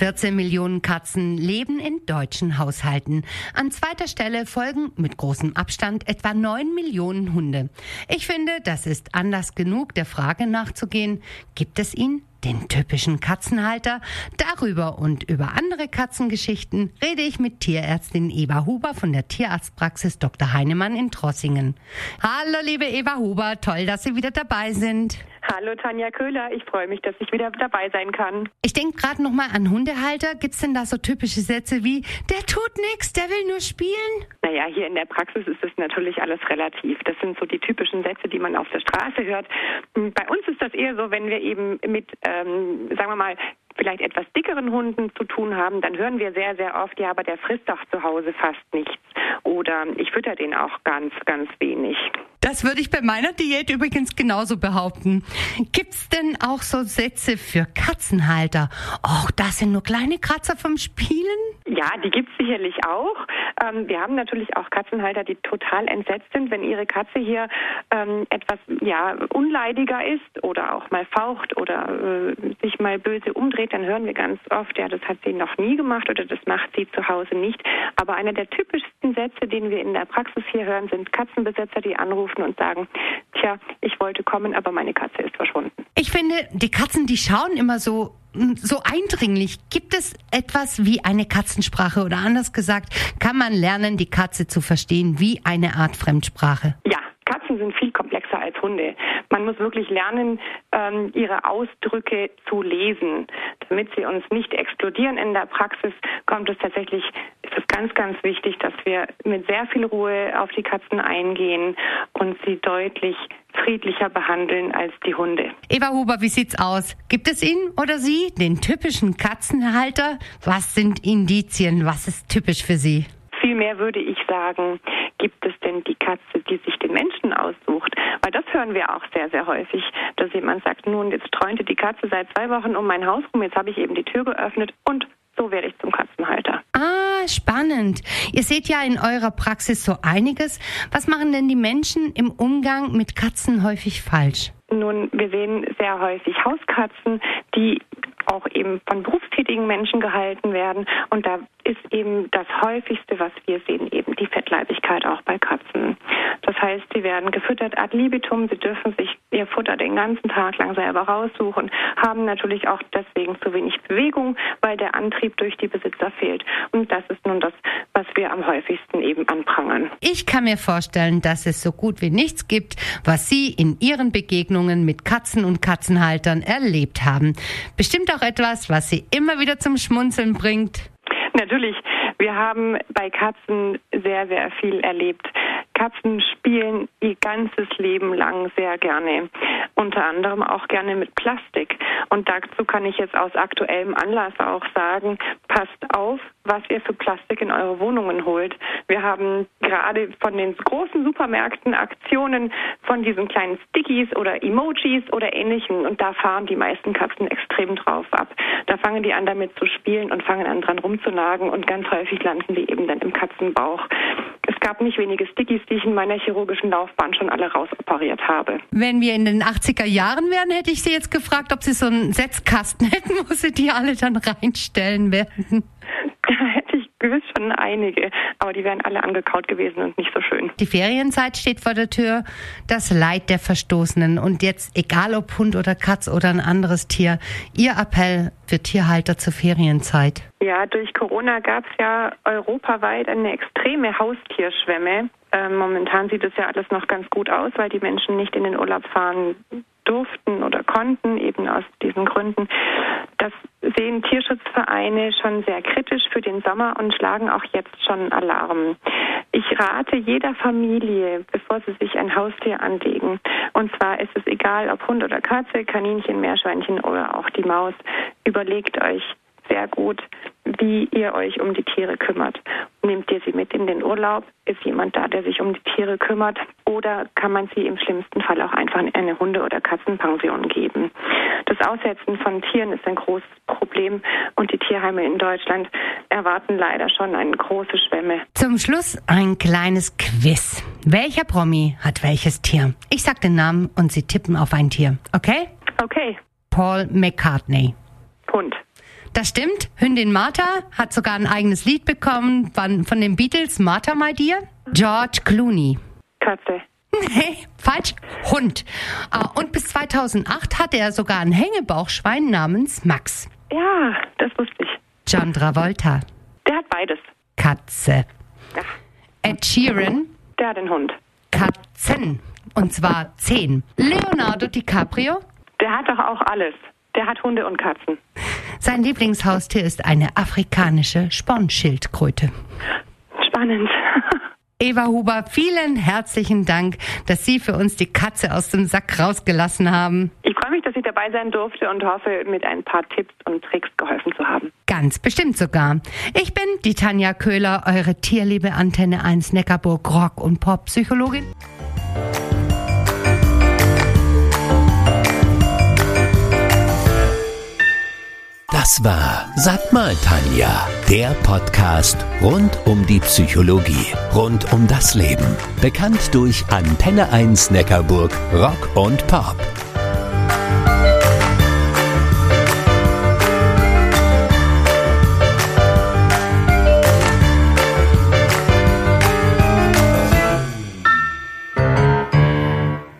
14 Millionen Katzen leben in deutschen Haushalten. An zweiter Stelle folgen mit großem Abstand etwa 9 Millionen Hunde. Ich finde, das ist Anlass genug, der Frage nachzugehen, gibt es ihn? den typischen Katzenhalter. Darüber und über andere Katzengeschichten rede ich mit Tierärztin Eva Huber von der Tierarztpraxis Dr. Heinemann in Trossingen. Hallo, liebe Eva Huber, toll, dass Sie wieder dabei sind. Hallo Tanja Köhler, ich freue mich, dass ich wieder dabei sein kann. Ich denke gerade noch mal an Hundehalter. Gibt es denn da so typische Sätze wie, der tut nichts, der will nur spielen? Naja, hier in der Praxis ist das natürlich alles relativ. Das sind so die typischen Sätze, die man auf der Straße hört. Bei uns ist das eher so, wenn wir eben mit, ähm, sagen wir mal, vielleicht etwas dickeren Hunden zu tun haben, dann hören wir sehr, sehr oft, ja, aber der frisst doch zu Hause fast nichts. Oder ich fütter den auch ganz, ganz wenig. Das würde ich bei meiner Diät übrigens genauso behaupten. Gibt's denn auch so Sätze für Katzenhalter? Och, das sind nur kleine Kratzer vom Spielen? Ja, die gibt's sicherlich auch. Ähm, wir haben natürlich auch Katzenhalter, die total entsetzt sind, wenn ihre Katze hier ähm, etwas ja unleidiger ist oder auch mal faucht oder äh, sich mal böse umdreht, dann hören wir ganz oft, ja, das hat sie noch nie gemacht oder das macht sie zu Hause nicht. Aber einer der typischsten Sätze, den wir in der Praxis hier hören, sind Katzenbesetzer, die anrufen und sagen, tja, ich wollte kommen, aber meine Katze ist verschwunden. Ich finde, die Katzen, die schauen immer so so eindringlich. Gibt es etwas wie eine Katzensprache oder anders gesagt, kann man lernen, die Katze zu verstehen wie eine Art Fremdsprache? Ja, Katzen sind viel komplexer als Hunde. Man muss wirklich lernen, ähm, ihre Ausdrücke zu lesen. Damit sie uns nicht explodieren in der Praxis, kommt es tatsächlich, ist es ganz, ganz wichtig, dass wir mit sehr viel Ruhe auf die Katzen eingehen und sie deutlich friedlicher behandeln als die Hunde. Eva Huber, wie sieht's aus? Gibt es ihn oder sie, den typischen Katzenhalter? Was sind Indizien? Was ist typisch für sie? Vielmehr würde ich sagen, gibt es denn die Katze, die sich den Menschen aussucht? Weil das hören wir auch sehr, sehr häufig, dass jemand sagt, nun, jetzt streunte die Katze seit zwei Wochen um mein Haus rum, jetzt habe ich eben die Tür geöffnet und so werde ich zum Katzenhalter. Ah, spannend. Ihr seht ja in eurer Praxis so einiges. Was machen denn die Menschen im Umgang mit Katzen häufig falsch? Nun, wir sehen sehr häufig Hauskatzen, die auch eben von berufstätigen Menschen gehalten werden. Und da ist eben das häufigste, was wir sehen, eben die Fettleibigkeit auch bei Katzen. Das heißt, sie werden gefüttert ad libitum, sie dürfen sich ihr Futter den ganzen Tag lang selber raussuchen, haben natürlich auch deswegen zu wenig Bewegung, weil der Antrieb durch die Besitzer fehlt. Und das ist nun das, wir am häufigsten eben anprangern. Ich kann mir vorstellen, dass es so gut wie nichts gibt, was Sie in Ihren Begegnungen mit Katzen und Katzenhaltern erlebt haben. Bestimmt auch etwas, was Sie immer wieder zum Schmunzeln bringt. Natürlich, wir haben bei Katzen sehr, sehr viel erlebt. Katzen spielen ihr ganzes Leben lang sehr gerne, unter anderem auch gerne mit Plastik. Und dazu kann ich jetzt aus aktuellem Anlass auch sagen, passt auf, was ihr für Plastik in eure Wohnungen holt. Wir haben gerade von den großen Supermärkten Aktionen von diesen kleinen Stickies oder Emojis oder ähnlichen und da fahren die meisten Katzen extrem drauf ab. Da fangen die an damit zu spielen und fangen an dran rumzunagen und ganz häufig landen die eben dann im Katzenbauch. Es gab nicht wenige Stickies, die ich in meiner chirurgischen Laufbahn schon alle rausoperiert habe. Wenn wir in den 80er Jahren wären, hätte ich Sie jetzt gefragt, ob Sie so einen Setzkasten hätten, wo Sie die alle dann reinstellen werden. Gewiss schon einige, aber die wären alle angekaut gewesen und nicht so schön. Die Ferienzeit steht vor der Tür, das Leid der Verstoßenen und jetzt, egal ob Hund oder Katz oder ein anderes Tier, Ihr Appell für Tierhalter zur Ferienzeit. Ja, durch Corona gab es ja europaweit eine extreme Haustierschwemme. Ähm, momentan sieht es ja alles noch ganz gut aus, weil die Menschen nicht in den Urlaub fahren durften oder konnten, eben aus diesen Gründen. Das sehen Tierschutzvereine schon sehr kritisch für den Sommer und schlagen auch jetzt schon Alarm. Ich rate jeder Familie, bevor sie sich ein Haustier anlegen, und zwar ist es egal, ob Hund oder Katze, Kaninchen, Meerschweinchen oder auch die Maus, überlegt euch sehr gut, wie ihr euch um die Tiere kümmert Nehmt ihr sie mit in den Urlaub? Ist jemand da, der sich um die Tiere kümmert? Oder kann man sie im schlimmsten Fall auch einfach in eine Hunde- oder Katzenpension geben? Das Aussetzen von Tieren ist ein großes Problem und die Tierheime in Deutschland erwarten leider schon eine große Schwemme. Zum Schluss ein kleines Quiz. Welcher Promi hat welches Tier? Ich sag den Namen und Sie tippen auf ein Tier. Okay? Okay, Paul McCartney. Hund. Das stimmt. Hündin Martha hat sogar ein eigenes Lied bekommen von, den Beatles. Martha, my dear. George Clooney. Katze. Nee, falsch. Hund. Ah, Und bis 2008 hatte er sogar ein Hängebauchschwein namens Max. Ja, das wusste ich. John Travolta. Der hat beides. Katze. Ja, Ed Sheeran. der hat den Hund. Katzen. Und zwar zehn. Leonardo DiCaprio. Der hat doch auch alles. Der hat Hunde und Katzen. Sein Lieblingshaustier ist eine afrikanische Spornschildkröte. Spannend. Eva Huber, vielen herzlichen Dank, dass Sie für uns die Katze aus dem Sack rausgelassen haben. Ich ich dabei sein durfte und hoffe, mit ein paar Tipps und Tricks geholfen zu haben. Ganz bestimmt sogar. Ich bin die Tanja Köhler, eure Tierliebe Antenne 1 Neckarburg Rock- und Pop-Psychologin. Das war Sag mal Tanja, der Podcast rund um die Psychologie, rund um das Leben. Bekannt durch Antenne 1 Neckarburg Rock und Pop.